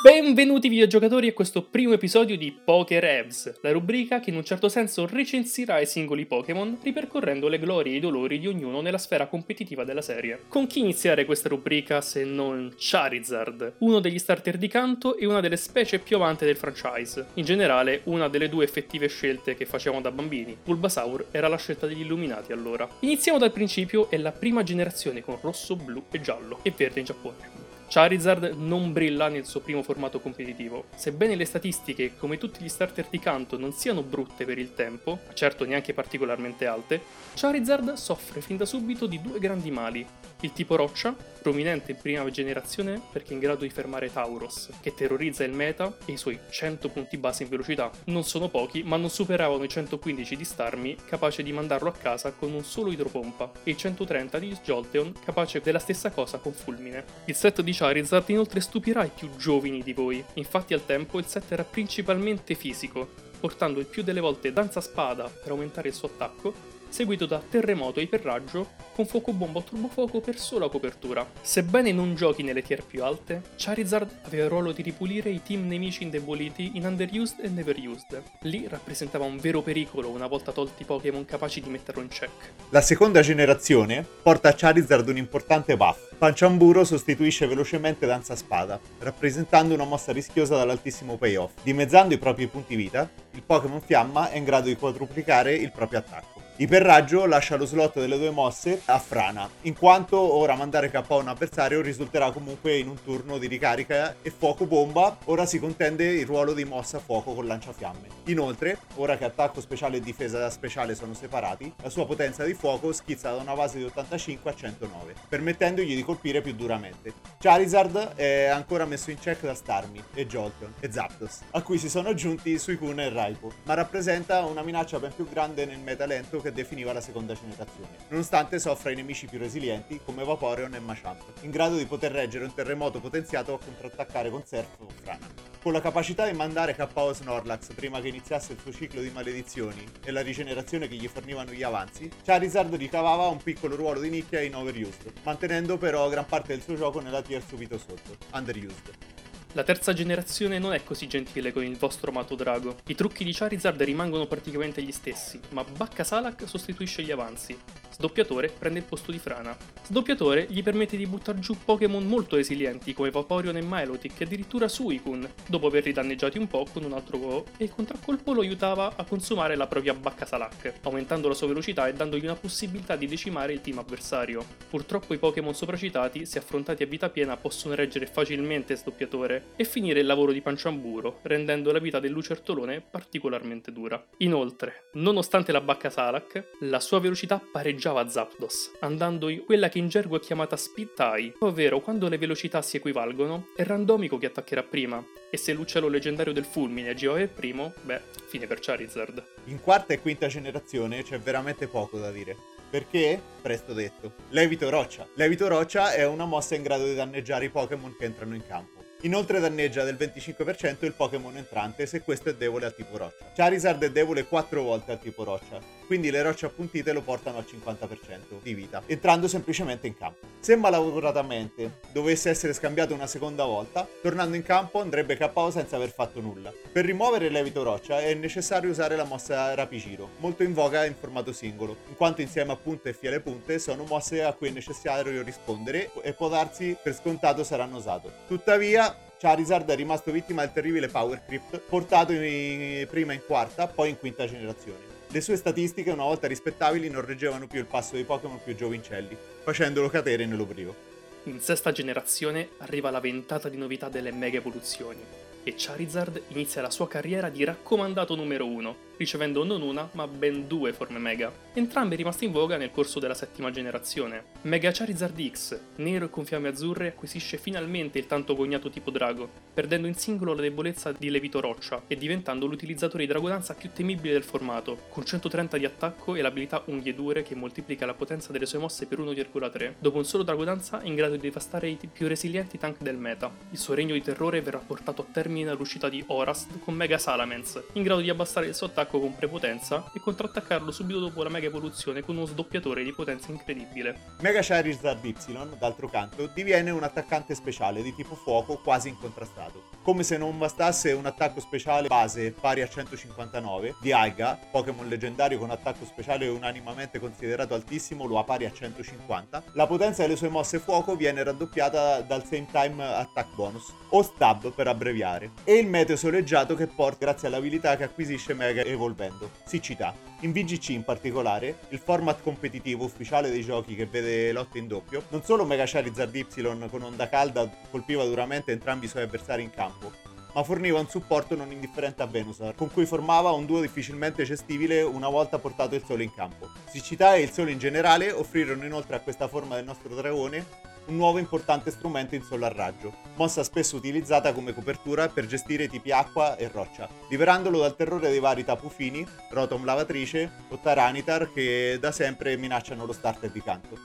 Benvenuti videogiocatori a questo primo episodio di Poker Evs, la rubrica che in un certo senso recensirà i singoli Pokémon, ripercorrendo le glorie e i dolori di ognuno nella sfera competitiva della serie. Con chi iniziare questa rubrica se non Charizard, uno degli starter di canto e una delle specie più avanti del franchise. In generale, una delle due effettive scelte che facevamo da bambini. Bulbasaur era la scelta degli Illuminati allora. Iniziamo dal principio, è la prima generazione con rosso, blu e giallo, e verde in Giappone. Charizard non brilla nel suo primo formato competitivo. Sebbene le statistiche, come tutti gli starter di canto, non siano brutte per il tempo, ma certo neanche particolarmente alte, Charizard soffre fin da subito di due grandi mali. Il tipo roccia, prominente in prima generazione perché in grado di fermare Tauros, che terrorizza il meta e i suoi 100 punti base in velocità. Non sono pochi, ma non superavano i 115 di Starmie, capace di mandarlo a casa con un solo idropompa, e i 130 di Jolteon, capace della stessa cosa con fulmine. Il set di Charizard inoltre stupirà i più giovani di voi, infatti al tempo il set era principalmente fisico, portando il più delle volte danza spada per aumentare il suo attacco seguito da terremoto e iperraggio con fuoco bomba o turbofuoco per sola copertura. Sebbene non giochi nelle tier più alte, Charizard aveva il ruolo di ripulire i team nemici indeboliti in Underused e Neverused. Lì rappresentava un vero pericolo una volta tolti i Pokémon capaci di metterlo in check. La seconda generazione porta a Charizard un importante buff. Panciamburo sostituisce velocemente Danza Spada, rappresentando una mossa rischiosa dall'altissimo payoff. Dimezzando i propri punti vita, il Pokémon Fiamma è in grado di quadruplicare il proprio attacco. Iperraggio lascia lo slot delle due mosse a Frana, in quanto ora mandare KO un avversario risulterà comunque in un turno di ricarica e fuoco bomba, ora si contende il ruolo di mossa fuoco con lanciafiamme. Inoltre, ora che attacco speciale e difesa speciale sono separati, la sua potenza di fuoco schizza da una base di 85 a 109, permettendogli di colpire più duramente. Charizard è ancora messo in check da Starmie e Jolteon e Zapdos, a cui si sono aggiunti Suicune e Raipo, ma rappresenta una minaccia ben più grande nel meta lento che definiva la seconda generazione, nonostante soffra i nemici più resilienti come Vaporeon e Machamp, in grado di poter reggere un terremoto potenziato a contrattaccare con Surf o Frana. Con la capacità di mandare KO Snorlax prima che iniziasse il suo ciclo di maledizioni e la rigenerazione che gli fornivano gli avanzi, Charizard ricavava un piccolo ruolo di nicchia in Overused, mantenendo però gran parte del suo gioco nella tier subito sotto, Underused. La terza generazione non è così gentile con il vostro amato drago. I trucchi di Charizard rimangono praticamente gli stessi, ma Bacca Salak sostituisce gli avanzi. Sdoppiatore prende il posto di Frana. Sdoppiatore gli permette di buttare giù Pokémon molto resilienti come Vaporeon e Milotic e addirittura Suicune, dopo averli danneggiati un po' con un altro Go, e il contraccolpo lo aiutava a consumare la propria Bacca Salak, aumentando la sua velocità e dandogli una possibilità di decimare il team avversario. Purtroppo i Pokémon sopracitati, se affrontati a vita piena, possono reggere facilmente Sdoppiatore e finire il lavoro di Panciamburo, rendendo la vita del lucertolone particolarmente dura. Inoltre, nonostante la Bacca Salak, la sua velocità pareggiava a Zapdos, andando in quella che in gergo è chiamata Speed Tie, ovvero quando le velocità si equivalgono, è randomico chi attaccherà prima, e se l'uccello leggendario del fulmine agiva per primo, beh, fine per Charizard. In quarta e quinta generazione c'è veramente poco da dire. Perché? Presto detto. Levito Roccia. Levito Roccia è una mossa in grado di danneggiare i Pokémon che entrano in campo. Inoltre danneggia del 25% il Pokémon entrante se questo è debole al tipo roccia. Charizard è debole 4 volte al tipo roccia, quindi le rocce appuntite lo portano al 50% di vita, entrando semplicemente in campo. Se malauguratamente dovesse essere scambiato una seconda volta, tornando in campo andrebbe KO senza aver fatto nulla. Per rimuovere l'evito roccia è necessario usare la mossa Rapigiro, molto in voga in formato singolo, in quanto insieme a punte e fiale punte sono mosse a cui è necessario rispondere e può darsi per scontato saranno usato. Tuttavia Charizard è rimasto vittima del terribile Power Crypt, portato in, prima in quarta, poi in quinta generazione. Le sue statistiche, una volta rispettabili, non reggevano più il passo dei Pokémon più giovincelli, facendolo cadere nell'oblio. In sesta generazione arriva la ventata di novità delle mega evoluzioni, e Charizard inizia la sua carriera di raccomandato numero 1, ricevendo non una, ma ben due forme Mega, entrambe rimaste in voga nel corso della settima generazione. Mega Charizard X, nero e con fiamme azzurre, acquisisce finalmente il tanto gognato tipo drago, perdendo in singolo la debolezza di Levito Roccia e diventando l'utilizzatore di dragonanza più temibile del formato, con 130 di attacco e l'abilità Unghie Dure che moltiplica la potenza delle sue mosse per 1,3. Dopo un solo dragonanza in grado di devastare i più resilienti tank del meta. Il suo regno di terrore verrà portato a termine all'uscita di Orast con Mega Salamence, in grado di abbassare il suo attacco attacco con prepotenza e contrattaccarlo subito dopo la mega evoluzione con uno sdoppiatore di potenza incredibile. Mega Charizard Y, d'altro canto, diviene un attaccante speciale di tipo fuoco quasi incontrastato. Come se non bastasse un attacco speciale base pari a 159 di Aiga, Pokémon leggendario con attacco speciale unanimamente considerato altissimo, lo ha pari a 150, la potenza delle sue mosse fuoco viene raddoppiata dal Same Time Attack Bonus, o STAB per abbreviare, e il meteo soleggiato che porta grazie all'abilità che acquisisce Mega evolvendo, siccità. In VGC in particolare, il format competitivo ufficiale dei giochi che vede lotte in doppio, non solo Mega Charizard Y con onda calda colpiva duramente entrambi i suoi avversari in campo, ma forniva un supporto non indifferente a Venusaur, con cui formava un duo difficilmente gestibile una volta portato il sole in campo. Siccità e il sole in generale offrirono inoltre a questa forma del nostro dragone un nuovo importante strumento in solo raggio, mossa spesso utilizzata come copertura per gestire tipi acqua e roccia, liberandolo dal terrore dei vari tapufini, Rotom Lavatrice o Taranitar che da sempre minacciano lo starter di canto.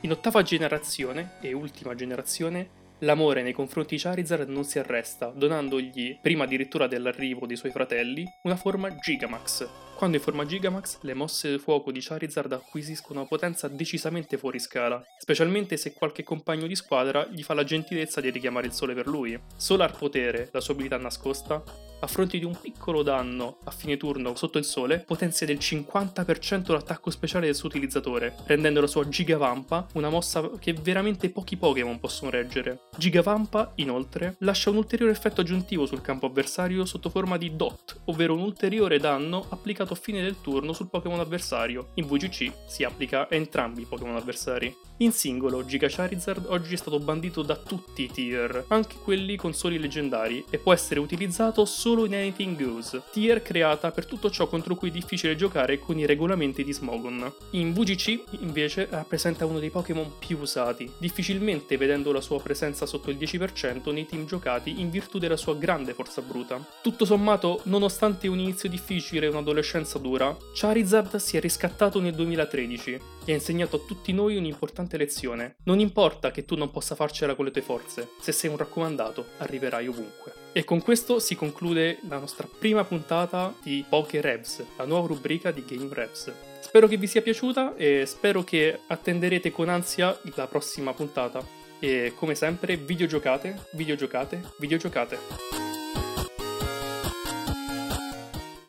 In ottava generazione e ultima generazione L'amore nei confronti di Charizard non si arresta, donandogli, prima addirittura dell'arrivo dei suoi fratelli, una forma Gigamax, quando in forma Gigamax, le mosse fuoco di Charizard acquisiscono una potenza decisamente fuori scala, specialmente se qualche compagno di squadra gli fa la gentilezza di richiamare il sole per lui. Solar Potere, la sua abilità nascosta, a fronte di un piccolo danno a fine turno sotto il sole, potenzia del 50% l'attacco speciale del suo utilizzatore, rendendo la sua Gigavampa una mossa che veramente pochi Pokémon possono reggere. Gigavampa, inoltre, lascia un ulteriore effetto aggiuntivo sul campo avversario sotto forma di Dot, ovvero un ulteriore danno applicato a fine del turno sul Pokémon avversario. In VGC si applica a entrambi i Pokémon avversari. In singolo, Giga Charizard oggi è stato bandito da tutti i tier, anche quelli con soli leggendari, e può essere utilizzato solo in Anything Goes, tier creata per tutto ciò contro cui è difficile giocare con i regolamenti di Smogon. In VGC, invece, rappresenta uno dei Pokémon più usati, difficilmente vedendo la sua presenza sotto il 10% nei team giocati in virtù della sua grande forza bruta. Tutto sommato, nonostante un inizio difficile e un'adolescenza dura, Charizard si è riscattato nel 2013 e ha insegnato a tutti noi un'importante importante lezione. Non importa che tu non possa farcela con le tue forze, se sei un raccomandato arriverai ovunque. E con questo si conclude la nostra prima puntata di Poké Revs, la nuova rubrica di Game Revs. Spero che vi sia piaciuta e spero che attenderete con ansia la prossima puntata. E come sempre, videogiocate, videogiocate, videogiocate.